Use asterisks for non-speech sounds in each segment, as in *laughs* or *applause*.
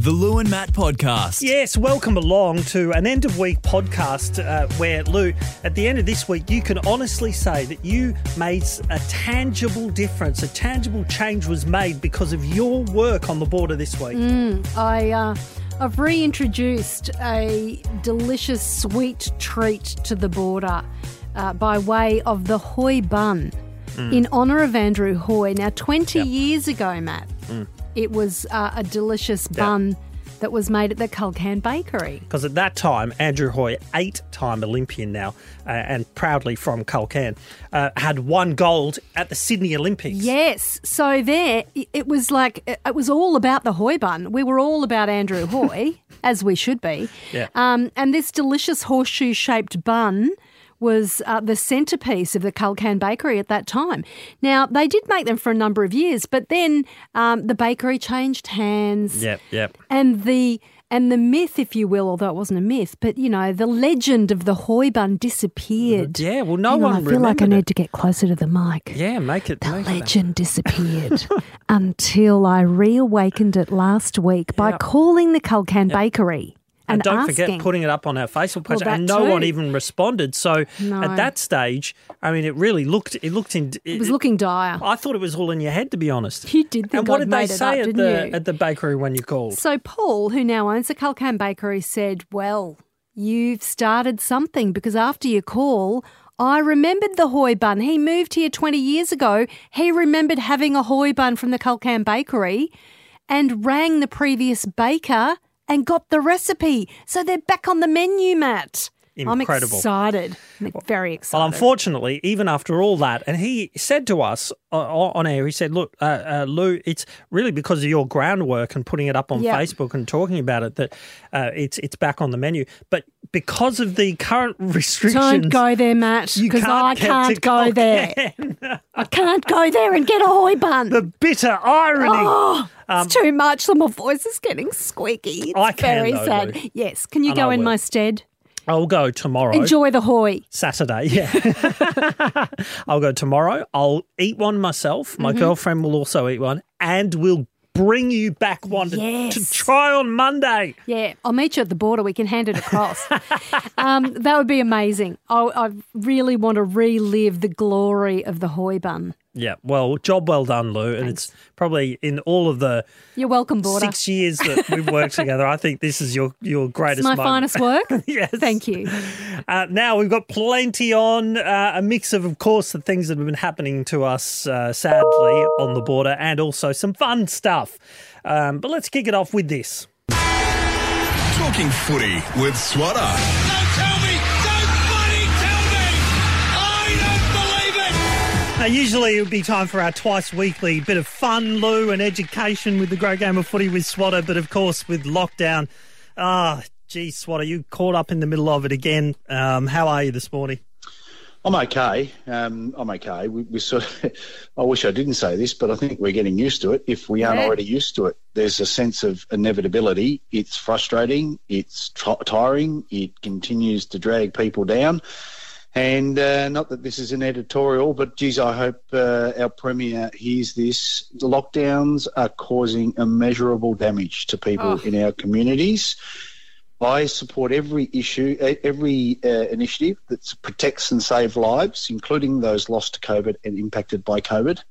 The Lou and Matt Podcast. Yes, welcome along to an end of week podcast uh, where, Lou, at the end of this week, you can honestly say that you made a tangible difference, a tangible change was made because of your work on the border this week. I uh, I've reintroduced a delicious sweet treat to the border uh, by way of the Hoy bun in honour of Andrew Hoy. Now, 20 years ago, Matt, it was uh, a delicious bun that was made at the Culcairn Bakery. Because at that time, Andrew Hoy, eight time Olympian now, uh, and proudly from Culcairn, uh, had won gold at the Sydney Olympics. Yes, so there it- it was like it was all about the Hoy bun. We were all about Andrew Hoy, *laughs* as we should be. Yeah. Um, and this delicious horseshoe shaped bun was uh, the centerpiece of the Culcairn Bakery at that time. Now they did make them for a number of years, but then um, the bakery changed hands. Yep, yep. And the and the myth, if you will, although it wasn't a myth, but you know, the legend of the Hoy bun disappeared. Yeah, well, no Hang one on, I feel like I need it. to get closer to the mic. Yeah, make it. The make it legend disappeared *laughs* until I reawakened it last week by calling the Culcairn Bakery and, And don't asking. forget putting it up on our Facebook page, Well, and no one even responded. So No. at that stage, I mean, it really looked. It looked in. it was looking dire. I thought it was all in your head, to be honest. You did and what I'd did they say up, at the you? at the bakery when you called? So Paul, who now owns the Culcairn Bakery, said, "Well, you've started something because after your call." I remembered the Hoy bun. He moved here 20 years ago. He remembered having a Hoy bun from the Culcairn Bakery and rang the previous baker and got the recipe. So they're back on the menu, Matt. I'm Incredible. excited. I'm very excited. Well, unfortunately, even after all that, and he said to us uh, on air, he said, "Look, uh, uh, Lou, it's really because of your groundwork and putting it up on Yeah. Facebook and talking about it that uh, it's it's back on the menu. But because of the current *laughs* restrictions, Don't go there, Matt, because I can't go there. *laughs* I can't go there and get a Hoy bun. the bitter irony. Oh, it's too much. So my voice is getting squeaky. It's Um, I can, very though, sad. Lou. Yes. Can you And go I in will. my stead? I'll go tomorrow. Enjoy the Hoy. Saturday, yeah. *laughs* I'll go tomorrow. I'll eat one myself. My Mm-hmm. girlfriend will also eat one, and we'll bring you back one to, to try on Monday. Yeah, I'll meet you at the border. We can hand it across. *laughs* um, that would be amazing. I, I really want to relive the glory of the Hoy bun. Yeah, well, job well done, Lou. And it's probably in all of the You're welcome, border. six years that we've worked together. I think this is your your It's greatest. my moment. finest work. *laughs* Yes. Thank you. Uh, now we've got plenty on, uh, a mix of, of course, the things that have been happening to us, uh, sadly, on the border, and also some fun stuff. Um, but let's kick it off with this. Talking footy with Swatter. Now, usually it would be time for our twice weekly bit of fun, Lou, and education with the great game of footy with Swatter. But of course, with lockdown, ah, gee, Swatter, you caught up in the middle of it again. Um, how are you this morning? I'm okay. Um, I'm okay. We, we sort of, *laughs* I wish I didn't say this, but I think we're getting used to it. If we aren't Yeah. already used to it, there's a sense of inevitability. It's frustrating. It's t- tiring. It continues to drag people down. And uh, not that this is an editorial, but geez, I hope uh, our premier hears this. The lockdowns are causing immeasurable damage to people in our communities. I support every issue, every uh, initiative that protects and saves lives, including those lost to COVID and impacted by COVID.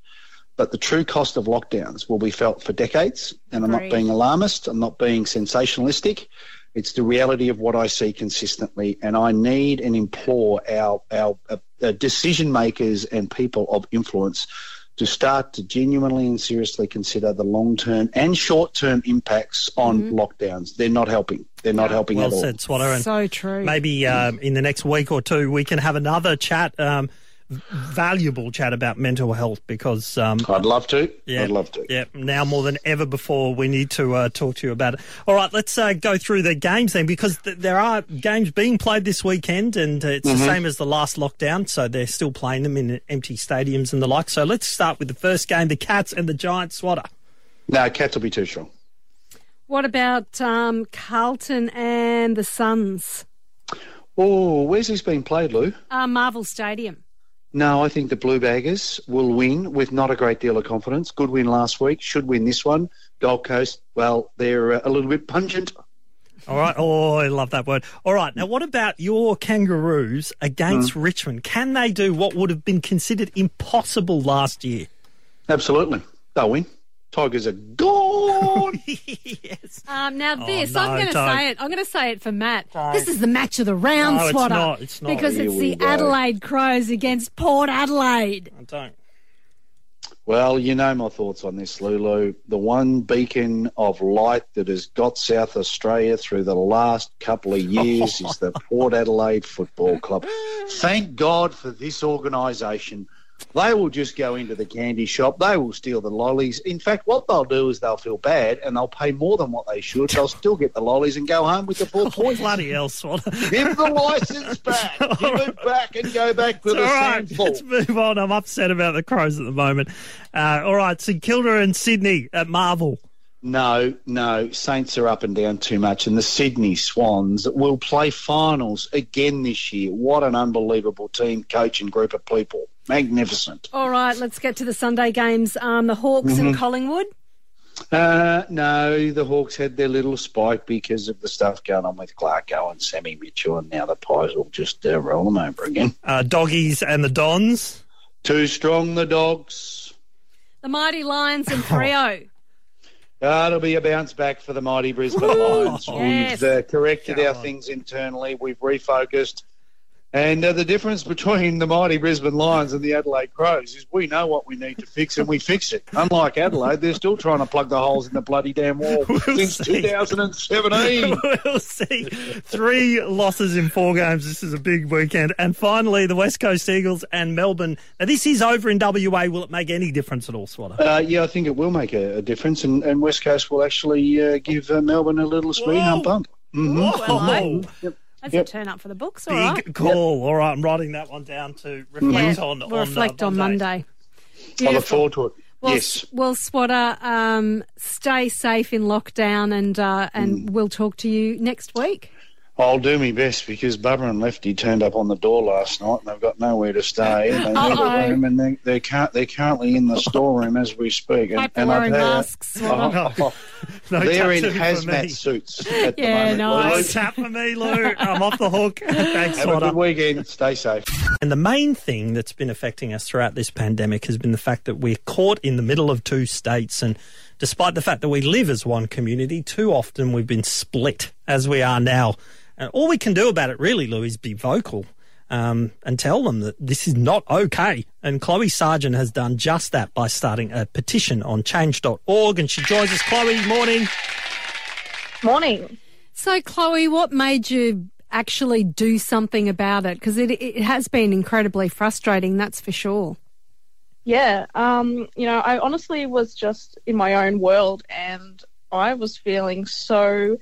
But the true cost of lockdowns will be felt for decades. And I'm not being alarmist, I'm not being sensationalistic. It's the reality of what I see consistently. And I need and implore our, our uh, uh, decision makers and people of influence to start to genuinely and seriously consider the long term and short term impacts on lockdowns. They're not helping. They're not helping Well at all. said, Swatter. And So true. maybe um, in the next week or two, we can have another chat, um, valuable chat about mental health because. Um, I'd love to. Yeah, I'd love to. Yeah, now more than ever before, we need to uh, talk to you about it. All right, let's uh, go through the games then, because th- there are games being played this weekend, and uh, it's Mm-hmm. the same as the last lockdown, so they're still playing them in empty stadiums and the like. So let's start with the first game: the Cats and the Giants. Swatter. No, Cats will be too strong. What about um, Carlton and the Suns? Oh, where's this being played, Lou? Uh, Marvel Stadium. No, I think the Blue Baggers will win with not a great deal of confidence. Good win last week, should win this one. Gold Coast, well, they're uh, a little bit pungent. All right. Oh, I love that word. All right. Now, what about your Kangaroos against Richmond? Can they do what would have been considered impossible last year? Absolutely. They'll win. Tigers are gone. *laughs* yes. Um, now this, no, I'm going to say it. I'm going to say it for Matt. Don't. This is the match of the round, No, it's not. It's not. Because Here it's the go. Adelaide Crows against Port Adelaide. I don't. Well, you know my thoughts on this, Lulu. The one beacon of light that has got South Australia through the last couple of years is the *laughs* Port Adelaide Football Club. Thank God for this organisation. They will just go into the candy shop. They will steal the lollies. In fact, what they'll do is they'll feel bad and they'll pay more than what they should. They'll still get the lollies and go home with the four *laughs* points. Bloody hell, Swatter. Give the licence back. *laughs* Give it back and go back to the All right, let's move on. I'm upset about the Crows at the moment. Uh, all right, St Kilda and Sydney at Marvel. No, no. Saints are up and down too much, and the Sydney Swans will play finals again this year. What an unbelievable team, coach, and group of people. Magnificent. All right, let's get to the Sunday games. Um, the Hawks Mm-hmm. and Collingwood. Uh, no, the Hawks had their little spike because of the stuff going on with Clarko and Sammy Mitchell, and now the Pies will just uh, roll them over again. Uh, doggies and the Dons. Too strong, the Dogs. The Mighty Lions and Freo. *laughs* It'll be a bounce back for the mighty Brisbane Lions. Yes. We've uh, corrected our things internally. We've refocused. And uh, the difference between the mighty Brisbane Lions and the Adelaide Crows is we know what we need to fix and we fix it. Unlike Adelaide, they're still trying to plug the holes in the bloody damn wall since see. 2017. *laughs* we'll see. Three losses in four games. This is a big weekend. And finally, the West Coast Eagles and Melbourne. Now, this is over in WA. Will it make any difference at all, Swatter? Uh, yeah, I think it will make a, a difference, and, and West Coast will actually uh, give uh, Melbourne a little speed Whoa. hump bump. hmm Oh, That's Yep. a turn up for the books, all big right. call. All right, I'm writing that one down to reflect Yeah, on. we'll on, reflect uh, on Monday. I look forward to it. Well, yes. Well, Swatter, um, stay safe in lockdown, and uh, and Mm. we'll talk to you next week. I'll do my best because Bubba and Lefty turned up on the door last night and they've got nowhere to stay. They need Uh-oh. a room and they, they can't, they're currently in the storeroom as we speak. And, they're and wearing tell you- masks. Oh, Swatter. Oh, oh, No they're in tattoo me. hazmat suits at the Yeah, moment. nice. Lou. No tap for me, Lou. I'm off the hook. *laughs* Thanks, Have a good weekend. Stay safe. And the main thing that's been affecting us throughout this pandemic has been the fact that we're caught in the middle of two states. And despite the fact that we live as one community, too often we've been split as we are now. And all we can do about it, really, Lou, is be vocal um, and tell them that this is not okay. And Chloe Sargent has done just that by starting a petition on change.org. And she joins us. Chloe, morning. Morning. So, Chloe, what made you actually do something about it? Because it, it has been incredibly frustrating, that's for sure. Yeah, um, you know, I honestly was just in my own world and I was feeling so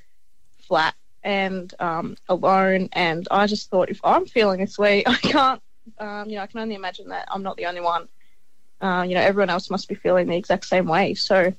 flat and um, alone. And I just thought, if I'm feeling this way, *laughs* I can't, um, you know, I can only imagine that I'm not the only one. Uh, you know, everyone else must be feeling the exact same way. So,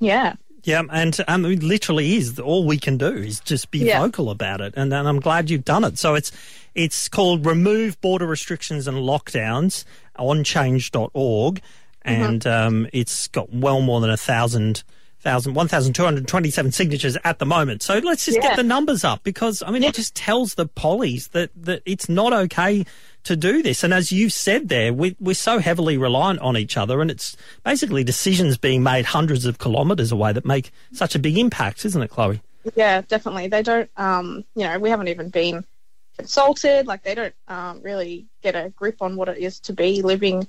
yeah. Yeah, and um, it literally is all we can do is just be Yeah. vocal about it, and, and I'm glad you've done it. So it's it's called remove border restrictions and lockdowns on change.org, and um, it's got well more than a thousand. Thousand, 1,227 signatures at the moment. So let's just get the numbers up because, I mean, it just tells the pollies that, that it's not okay to do this. And as you said there, we, we're so heavily reliant on each other and it's basically decisions being made hundreds of kilometres away that make such a big impact, isn't it, Chloe? Yeah, definitely. They don't, um, you know, we haven't even been consulted. Like, they don't um, really get a grip on what it is to be living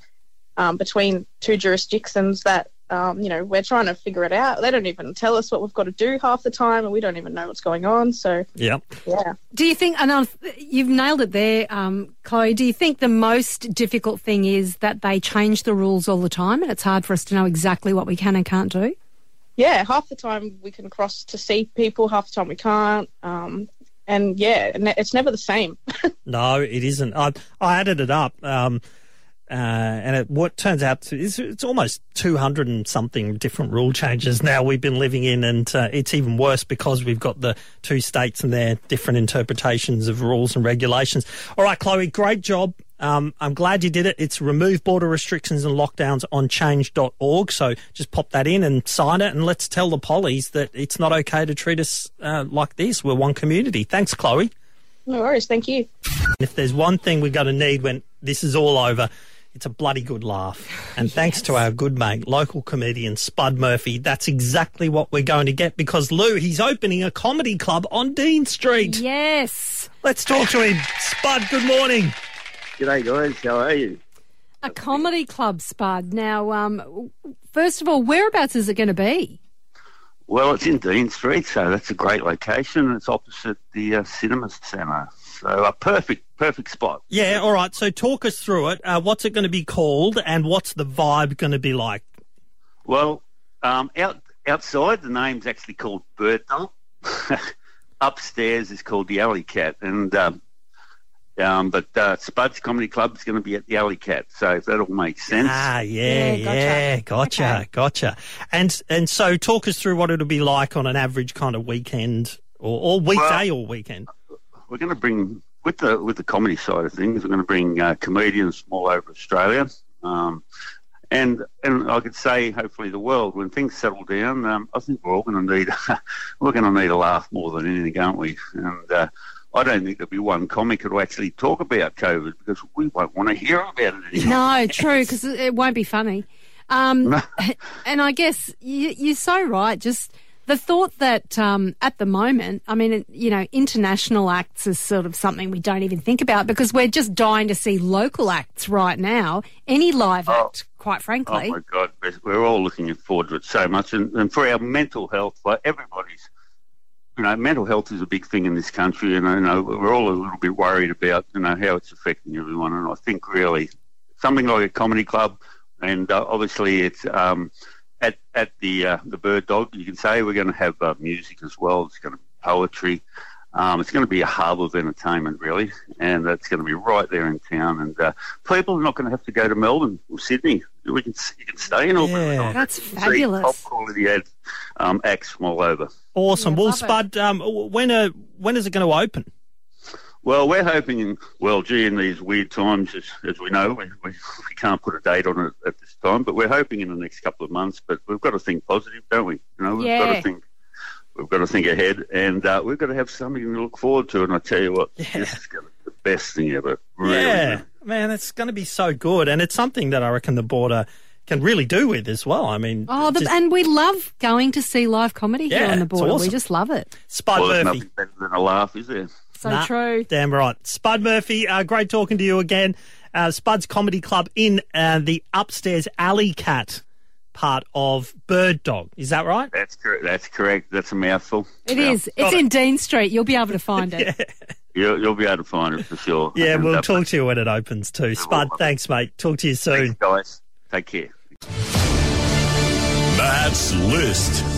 um, between two jurisdictions that, um, you know, we're trying to figure it out. They don't even tell us what we've got to do half the time, and we don't even know what's going on. So, Yeah. yeah. Do you think, and I've- you've nailed it there, um, Chloe, do you think the most difficult thing is that they change the rules all the time and it's hard for us to know exactly what we can and can't do? Yeah, half the time we can cross to see people, half the time we can't. Um, and yeah, it's never the same. *laughs* No, it isn't. I, I added it up. Um, Uh, and it, what turns out to, it's, it's almost 200 and something different rule changes now we've been living in, and uh, it's even worse because we've got the two states and their different interpretations of rules and regulations. All right, Chloe, great job. Um, I'm glad you did it. It's remove border restrictions and lockdowns on change.org. So just pop that in and sign it, and let's tell the pollies that it's not okay to treat us uh, like this. We're one community. Thanks, Chloe. No worries. Thank you. If there's one thing we're going to need when this is all over, it's a bloody good laugh. And *laughs* thanks to our good mate, local comedian Spud Murphy, that's exactly what we're going to get because Lou, he's opening a comedy club on Dean Street. Yes. Let's talk to him. Spud, good morning. G'day guys, how are you? A comedy club, Spud. Now, um, first of all, whereabouts is it going to be? Well, it's in Dean Street, so that's a great location. It's opposite the uh, cinema centre, so a perfect, perfect spot. Yeah, all right. So talk us through it. Uh, what's it going to be called and what's the vibe going to be like? Well, um, out outside the name's actually called Bird Dog. *laughs* Upstairs is called the Alley Cat, and um, um, but uh, Spud's Comedy Club is going to be at the Alley Cat, so if that all makes sense. Ah, yeah, Yeah, yeah, gotcha. gotcha, Okay. gotcha. And and so talk us through what it'll be like on an average kind of weekend or, or weekday or weekend. We're going to bring with the with the comedy side of things. We're going to bring uh, comedians from all over Australia, um, and and I could say hopefully the world when things settle down. Um, I think we're all going to need *laughs* we're going to need a laugh more than anything, aren't we? And uh, I don't think there'll be one comic who'll actually talk about COVID because we won't want to hear about it anymore. No, true, because it won't be funny. Um, *laughs* and I guess you, you're so right. Just the thought that um, at the moment, I mean, you know, international acts is sort of something we don't even think about because we're just dying to see local acts right now. Any live act, quite frankly. Oh my God, we're- all looking forward to it so much, and, and for our mental health, like everybody's, you know, mental health is a big thing in this country, and you know we're all a little bit worried about you know how it's affecting everyone, and I think really something like a comedy club, and uh, obviously it's um, at at the uh, the Bird Dog. You can say we're going to have uh, music as well. It's going to be poetry. Um, it's going to be a hub of entertainment, really, and that's going to be right there in town. And uh, people are not going to have to go to Melbourne or Sydney. We can you can stay in Albury. Yeah. That's fabulous. Top quality ad, um, acts from all over. Awesome. Yeah, well. Spud, um, when are, when is it going to open? Well, we're hoping, well, gee, in these weird times, as, as we know, we, we, we can't put a date on it at this time, but we're hoping in the next couple of months. But we've got to think positive, don't we? You know, we've got to think. We've got to think ahead, and uh, we've got to have something to look forward to. And I tell you what, this is going to be the best thing ever. Really. Yeah, man, it's going to be so good, and it's something that I reckon the border can really do with as well. I mean, Oh, the, just- and we love going to see live comedy here on the it's border. We just love it. Spud Well, there's Murphy. nothing better than a laugh, is there? So Nah, true. Damn right. Spud Murphy, uh, great talking to you again. Uh, Spud's Comedy Club in uh, the upstairs Alley Cat part of Bird Dog. Is that right? That's correct. That's correct. That's a mouthful. It Yeah. is. It's in Dean Street. You'll be able to find it. *laughs* You'll, you'll be able to find it for sure. Yeah, And, we'll uh, talk to you when it opens too. Spud, thanks, mate. Talk to you soon. Thanks, guys. Take care. Matt's list.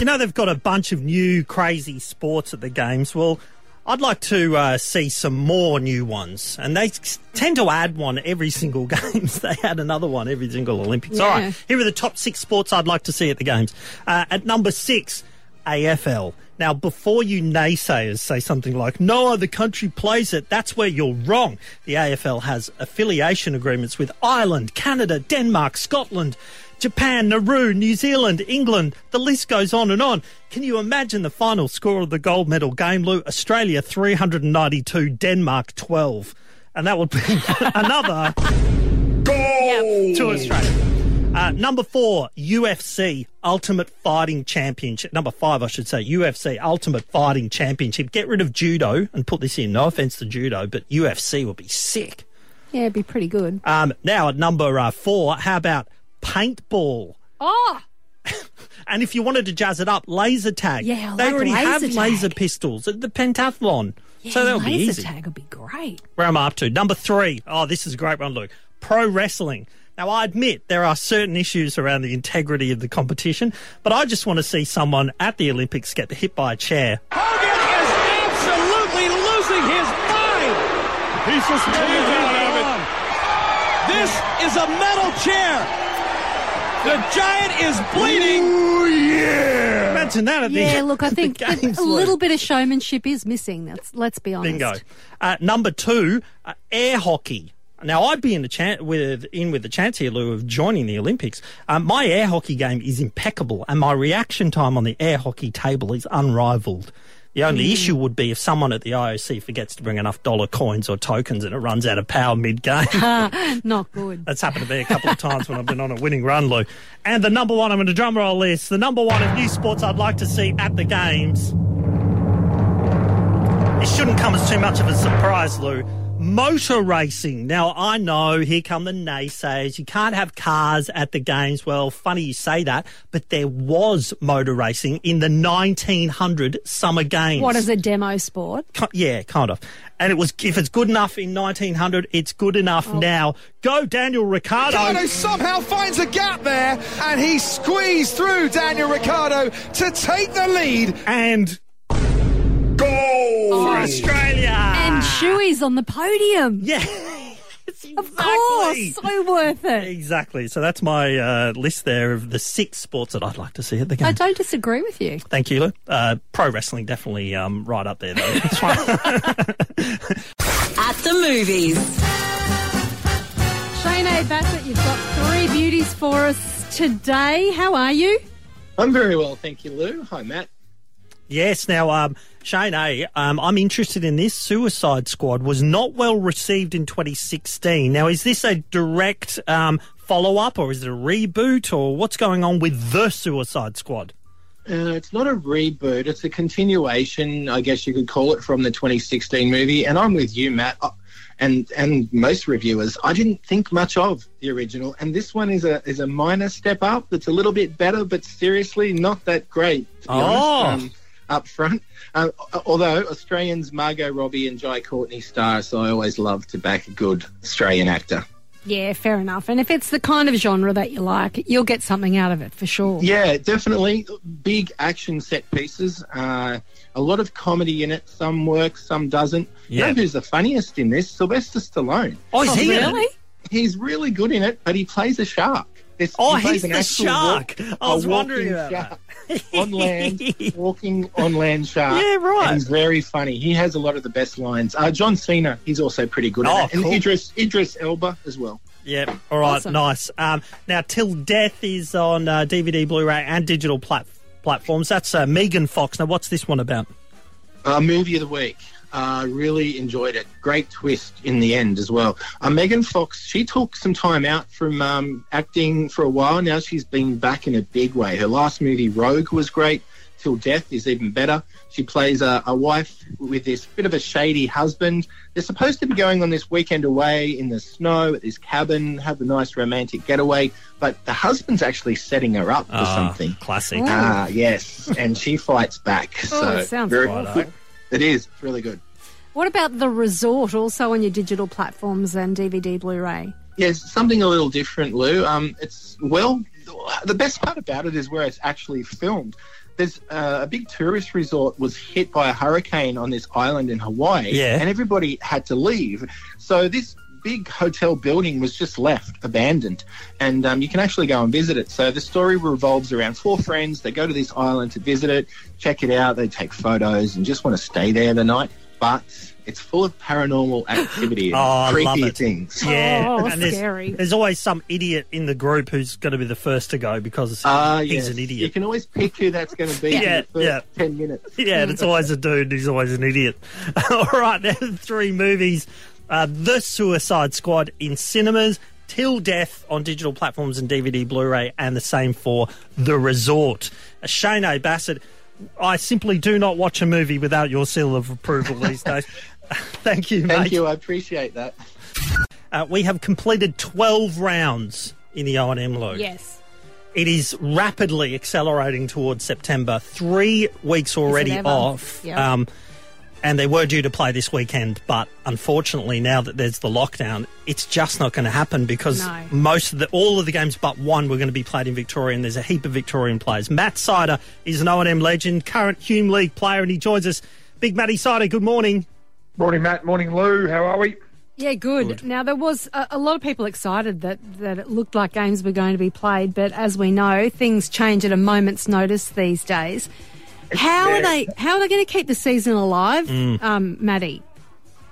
You know, they've got a bunch of new crazy sports at the games. Well, I'd like to uh, see some more new ones. And they tend to add one every single *laughs* Games. they add another one every single Olympics. All Yeah. right, here are the top six sports I'd like to see at the Games. Uh, at number six, AFL. Now, before you naysayers say something like, no other country plays it, that's where you're wrong. The AFL has affiliation agreements with Ireland, Canada, Denmark, Scotland, Japan, Nauru, New Zealand, England. The list goes on and on. Can you imagine the final score of the gold medal game, Lou? Australia 392, Denmark 12. And that would be *laughs* another goal to Australia. Uh, number four, UFC Ultimate Fighting Championship. Number five, I should say, UFC Ultimate Fighting Championship. Get rid of judo and put this in. No offense to judo, but UFC would be sick. Yeah, it'd be pretty good. Um, now at number uh, four, how about paintball? Oh, *laughs* And if you wanted to jazz it up, laser tag. Yeah, I they like already have laser laser pistols at the pentathlon. yeah, so that'll be laser easy. tag would be great. Where am I up to? Number three. Oh, this is a great one, Luke. Pro wrestling. Now, I admit there are certain issues around the integrity of the competition, but I just want to see someone at the Olympics get hit by a chair. Hogan is absolutely losing his mind. He's suspended. This is a metal chair. The giant is bleeding. Oh, yeah. Imagine that at the Yeah, look, I think a Lou. little bit of showmanship is missing. That's let's be honest. Bingo. Uh, number two, uh, air hockey. Now, I'd be in the chan with in with the chance here, Lou, of joining the Olympics. Um, my air hockey game is impeccable, and my reaction time on the air hockey table is unrivaled. The only Mm. issue would be if someone at the IOC forgets to bring enough dollar coins or tokens and it runs out of power mid game. *laughs* Not good. That's happened to me a couple of times when I've been on a winning run, Lou. And the number one, I'm going to drum roll list. The number one of new sports I'd like to see at the games. It shouldn't come as too much of a surprise, Lou. Motor racing. Now, I know, here come the naysayers. You can't have cars at the games. Well, funny you say that, but there was motor racing in the 1900 Summer Games. What is a demo sport? Yeah, kind of. And it was if it's good enough in 1900, it's good enough Oh. now. Go, Daniel Ricciardo. Ricciardo somehow finds a gap there and he squeezed through Daniel Ricciardo to take the lead. And goal for Australia. And Shuey's on the podium. yeah, *laughs* Of course, so worth it. Exactly. So that's my uh, list there of the six sports that I'd like to see at the game. I don't disagree with you. Thank you, Lou. Uh, pro wrestling definitely um, right up there, though. That's right. *laughs* At the movies. Shane A. Bassett, you've got three beauties for us today. How are you? I'm very well, thank you, Lou. Hi, Matt. Yes. Now, um, Shane A, um, I'm interested in this. Suicide Squad was not well received in 2016. Now, is this a direct um, follow up or is it a reboot or what's going on with the Suicide Squad? Uh, it's not a reboot; it's a continuation, I guess you could call it, from the 2016 movie. And I'm with you, Matt, uh, and and most reviewers. I didn't think much of the original, and this one is a is a minor step up. That's a little bit better, but seriously, not that great. To be Oh. honest, um, up front. Uh, *laughs* although Australians Margot Robbie and Jai Courtney star, so I always love to back a good Australian actor. Yeah, fair enough. And if it's the kind of genre that you like, you'll get something out of it for sure. Yeah, definitely. Big action set pieces. Uh, a lot of comedy in it. Some works, some doesn't. You know who's the funniest in this? Sylvester Stallone. Oh, is Oh, he really? He's really good in it, but he plays a shark. This, Oh, he he's an the shark. walk- I was wondering walking about shark. on land, *laughs* walking on land shark. Yeah, right. And he's very funny. He has a lot of the best lines. Uh, John Cena, he's also pretty good Oh, at it. And cool. Idris, Idris Elba as well. Yep. All right. Awesome. Nice. Um, now, Till Death is on uh, DVD, Blu-ray, and digital plat- platforms. That's uh, Megan Fox. Now, what's this one about? Uh, movie of the week. Uh, really enjoyed it. Great twist in the end as well. Uh, Megan Fox, she took some time out from um, acting for a while. Now she's been back in a big way. Her last movie, Rogue, was great. Till Death is even better. She plays a, a wife with this bit of a shady husband. They're supposed to be going on this weekend away in the snow at this cabin, have a nice romantic getaway, but the husband's actually setting her up for Ah, something. Classic. Ah, yes, and she fights back. Oh, so it sounds very awful. good. It is It's really good. What about The Resort, also on your digital platforms and DVD, Blu ray? Yes, something a little different, Lou. Um, it's well, the best part about it is where it's actually filmed. There's uh, a big tourist resort was hit by a hurricane on this island in Hawaii, Yeah. and everybody had to leave. So this big hotel building was just left abandoned, and um, you can actually go and visit it. So the story revolves around four friends. They go to this island to visit it, check it out. They take photos and just want to stay there the night, but it's full of paranormal *gasps* activity and Oh, I love creepy it. things. Yeah, Oh, and there's, scary. there's always some idiot in the group who's going to be the first to go because Ah, he's yes. an idiot. You can always pick who that's going to be Yeah, in the first yeah. 10 minutes. Yeah, and it's always a dude. He's always an idiot. *laughs* All right, now three movies: uh, The Suicide Squad in cinemas, Till Death on digital platforms and DVD, Blu-ray, and the same for The Resort. Uh, Shane A. Bassett. I simply do not watch a movie without your seal of approval these days. *laughs* *laughs* Thank you, Thank you. I appreciate that. Uh, we have completed 12 rounds in the O&M Lou. Yes. It is rapidly accelerating towards September. Three weeks already off. Yep. Um, and they were due to play this weekend, but unfortunately, now that there's the lockdown, it's just not going to happen because No. most of the all of the games but one were going to be played in Victoria, and there's a heap of Victorian players. Matt Sider is an O&M legend, current Hume League player, and he joins us. Big Matty Sider, good morning. Morning, Matt. Morning, Lou. How are we? Yeah, good. Now there was a, a, lot of people excited that that it looked like games were going to be played, but as we know, things change at a moment's notice these days. How are they? How are they going to keep the season alive, Mm. um, Maddie?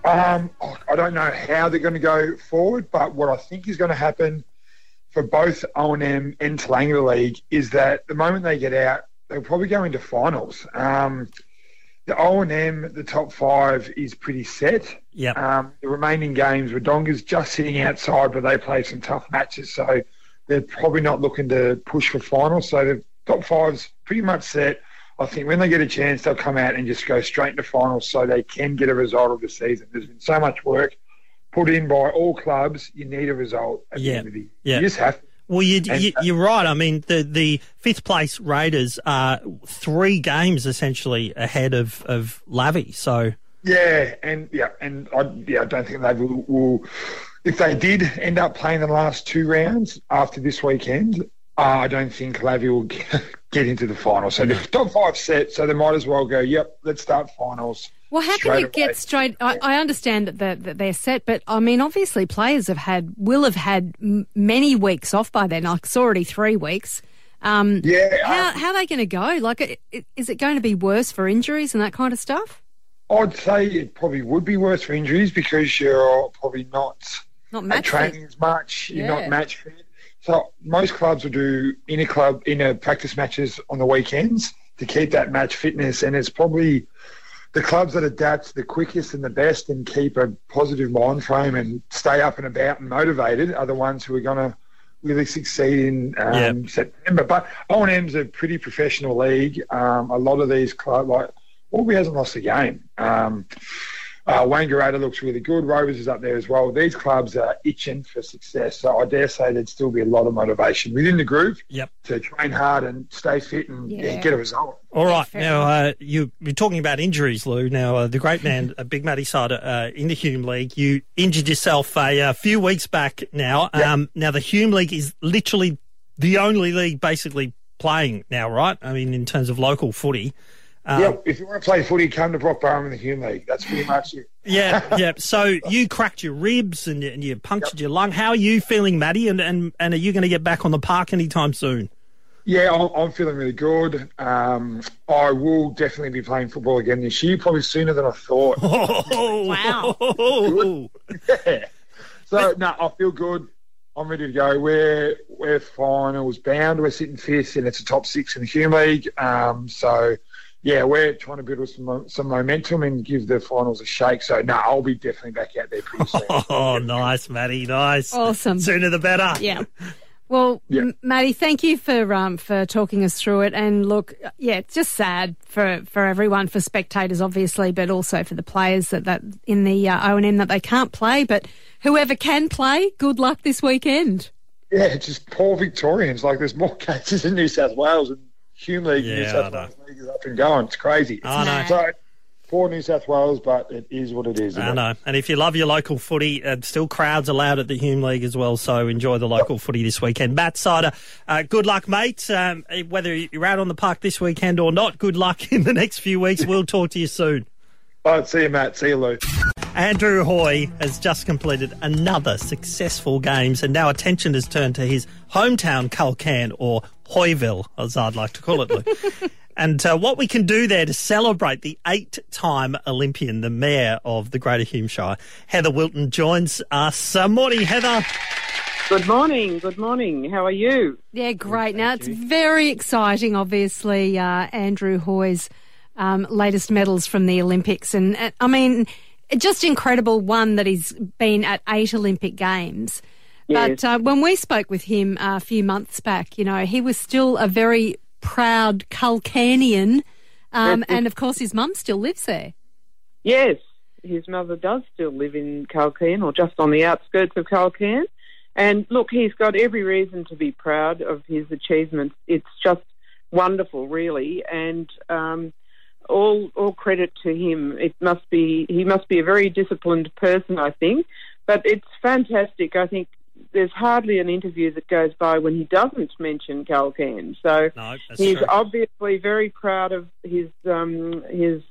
Um, I don't know how they're going to go forward, but what I think is going to happen for both O and M and Talanga League is that the moment they get out, they'll probably go into finals. Um, the O and M, the top five is pretty set. Yep. Um, the remaining games, Wodonga's just sitting outside, but they play some tough matches, so they're probably not looking to push for finals. So the top five's pretty much set. I think when they get a chance, they'll come out and just go straight into finals so they can get a result of the season. There's been so much work put in by all clubs. You need a result at Yeah. the end of the year. Yeah. You just have to. Well, you, And- you, you're right. I mean, the, the fifth place Raiders are three games essentially ahead of, of Lavi. So, Yeah, and yeah, and I yeah, I don't think they will, will. If they did end up playing the last two rounds after this weekend, uh, I don't think Lavi will *laughs* get, get into the final. So the top five set, so they might as well go. Yep, let's start finals. Well, how can you away. get straight? I, I understand that they're, that they're set, but I mean, obviously, players have had will have had m- many weeks off by then. Like it's already three weeks. Um, Yeah, How um, how are they going to go? Like, i- i- is it going to be worse for injuries and that kind of stuff? I'd say it probably would be worse for injuries because you're probably not Not match training fit. as much. You're Yeah. not match fit. So most clubs will do inner club inner practice matches on the weekends to keep that match fitness, and it's probably the clubs that adapt the quickest and the best and keep a positive mind frame and stay up and about and motivated are the ones who are going to really succeed in um, September. But O and M's a pretty professional league. Um, a lot of these clubs, like Albury hasn't lost a game. Um, uh, Wangaratta looks really good. Rovers is up there as well. These clubs are itching for success, so I dare say there'd still be a lot of motivation within the group Yep. to train hard and stay fit and yeah, Yeah. get a result. all right. Now, uh, you, you're talking about injuries, Lou. Now, uh, the great man, uh, Big Matty Sider, uh, in the Hume League, you injured yourself a, uh few weeks back now. Um, now, the Hume League is literally the only league basically playing now, right? I mean, in terms of local footy. Um, yeah, if you want to play footy, come to Brock-Burrum in the Hume League. That's pretty much it. Yeah, *laughs* yeah. So you cracked your ribs and you, and you punctured your lung. How are you feeling, Matty? And and, and are you going to get back on the park anytime soon? Yeah, I'm, I'm feeling really good. Um, I will definitely be playing football again this year, probably sooner than I thought. *laughs* Oh, Wow. *laughs* Yeah. So no, I feel good. I'm ready to go. We're we're finals bound. We're sitting fifth, and it's a top six in the Hume League. Um, so yeah, we're trying to build some some momentum and give the finals a shake. So no, I'll be definitely back out there pretty soon. *laughs* Oh, nice, Matty. Nice. Awesome. Sooner the better. Yeah. Well, *laughs* Yeah. Maddie, thank you for um, for talking us through it. And look, yeah, it's just sad for, for everyone, for spectators, obviously, but also for the players that, that in the uh, O and M that they can't play. But whoever can play, good luck this weekend. yeah, just poor Victorians. Like there's more *laughs* cases in New South Wales and Hume League. New Yeah, I South. Wales League is up and going. It's crazy. I know. So poor New South Wales, but it is what it is. I it? know. And if you love your local footy, uh, still crowds allowed at the Hume League as well. So enjoy the local footy this weekend. Matt Sider, uh, good luck, mate. Um, whether you're out on the park this weekend or not, good luck *laughs* in the next few weeks. We'll talk to you soon. All right, see you, Matt. See you, Lou. Andrew Hoy has just completed another successful games, and now attention has turned to his hometown Culcairn or Hoyville, as I'd like to call it. Lou. *laughs* and uh, what we can do there to celebrate the eight-time Olympian, the mayor of the Greater Hume Shire, Heather Wilton, joins us. Uh, morning, Heather. Good morning. Good morning. How are you? Yeah, great. Now it's very exciting. Obviously, uh, Andrew Hoy's um, latest medals from the Olympics, and uh, I mean, just incredible. One that he's been at eight Olympic games. But uh, when we spoke with him uh, a few months back, you know, he was still a very proud Culcairnian, um, and of course, his mum still lives there. Yes, his mother does still live in Culcairn or just on the outskirts of Culcairn. And look, he's got every reason to be proud of his achievements. It's just wonderful, really. And um, all all credit to him. It must be he must be a very disciplined person, I think. But it's fantastic. I think there's hardly an interview that goes by when he doesn't mention Culcairn. So No, he's true. obviously very proud of his um, his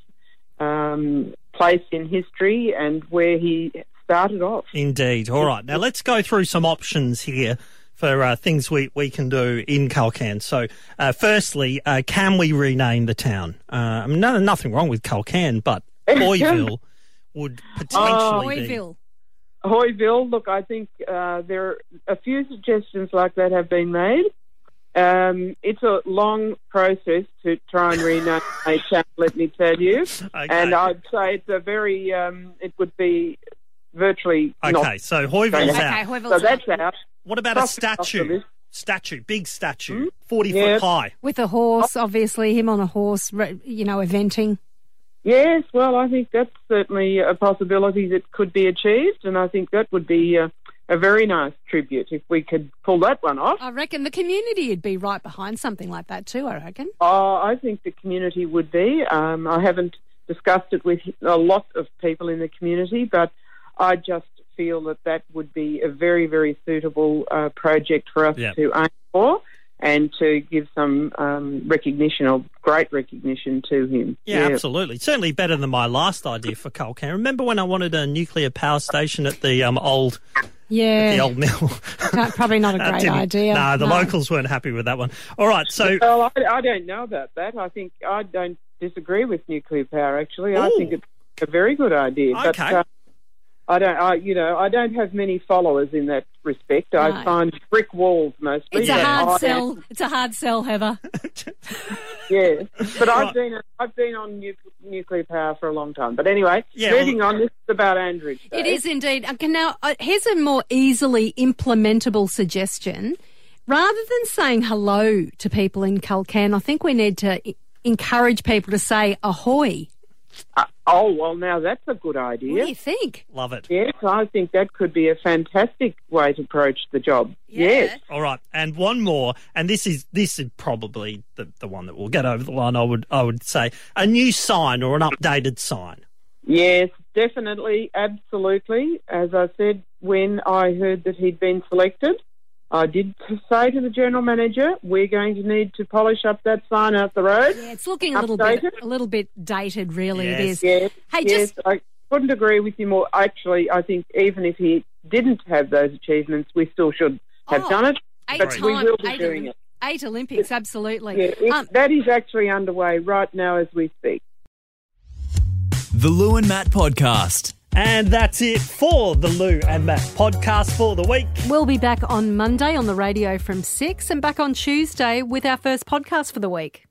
um, place in history and where he started off. Indeed. All right. Now let's go through some options here for uh, things we, we can do in Culcairn. So, uh, firstly, uh, can we rename the town? Uh, I mean, no, nothing wrong with Culcairn, but *laughs* Hoyville would potentially be. Hoyville. Hoyville, look, I think uh, there are a few suggestions like that have been made. Um, it's a long process to try and rename a town, let me tell you. *laughs* And I'd say it's a very, um, it would be virtually Okay, not. so Hoyville's Okay, out. Hoyville's So that's out. What about a Cross it statue? Statue, big statue, Hmm? 40 Yeah. foot high. With a horse, obviously, him on a horse, you know, eventing. Yes, well, I think that's certainly a possibility that could be achieved, and I think that would be uh, a very nice tribute if we could pull that one off. I reckon the community would be right behind something like that too, I reckon. Oh, I think the community would be. Um, I haven't discussed it with a lot of people in the community, but I just feel that that would be a very, very suitable uh, project for us Yeah. to aim for and to give some um, recognition or great recognition to him. Yeah, absolutely. Certainly better than my last idea for Culcairn. Remember when I wanted a nuclear power station at the um, old Yeah. the old mill? *laughs* No, probably not a great didn't- idea. No, the No. locals weren't happy with that one. All right, so Well, I, I don't know about that. I think I don't disagree with nuclear power. Actually, I think it's a very good idea. But Okay. uh, I don't. I, you know, I don't have many followers in that respect. I find brick walls mostly. It's a hard I- sell. It's a hard sell, Heather. *laughs* Yeah, but Right. I've been I've been on nu- nuclear power for a long time. But anyway, Yeah, moving on. This is about Andrew. It is indeed. Okay, now, uh, here's a more easily implementable suggestion. Rather than saying hello to people in Culcairn, I think we need to i- encourage people to say ahoy. Uh, oh well, now that's a good idea. What do you think? love it. Yes, I think that could be a fantastic way to approach the job. Yes. All right, and one more, and this is this is probably the, the one that will get over the line. I would I would say a new sign or an updated sign. Yes, definitely, absolutely. As I said, when I heard that he'd been selected, I did say to the general manager, "We're going to need to polish up that sign out the road." Yeah, it's looking a little bit a little bit dated, really. It Yes. is. Yes, Hey, yes, just I couldn't agree with you more. Actually, I think even if he didn't have those achievements, we still should have Oh, done it. eight but we time- will be eight doing it. Eight Olympics, absolutely. Yeah, it- Um, that is actually underway right now as we speak. The Lou and Matt Podcast. And that's it for the Lou and Matt podcast for the week. We'll be back on Monday on the radio from 6 and back on Tuesday with our first podcast for the week.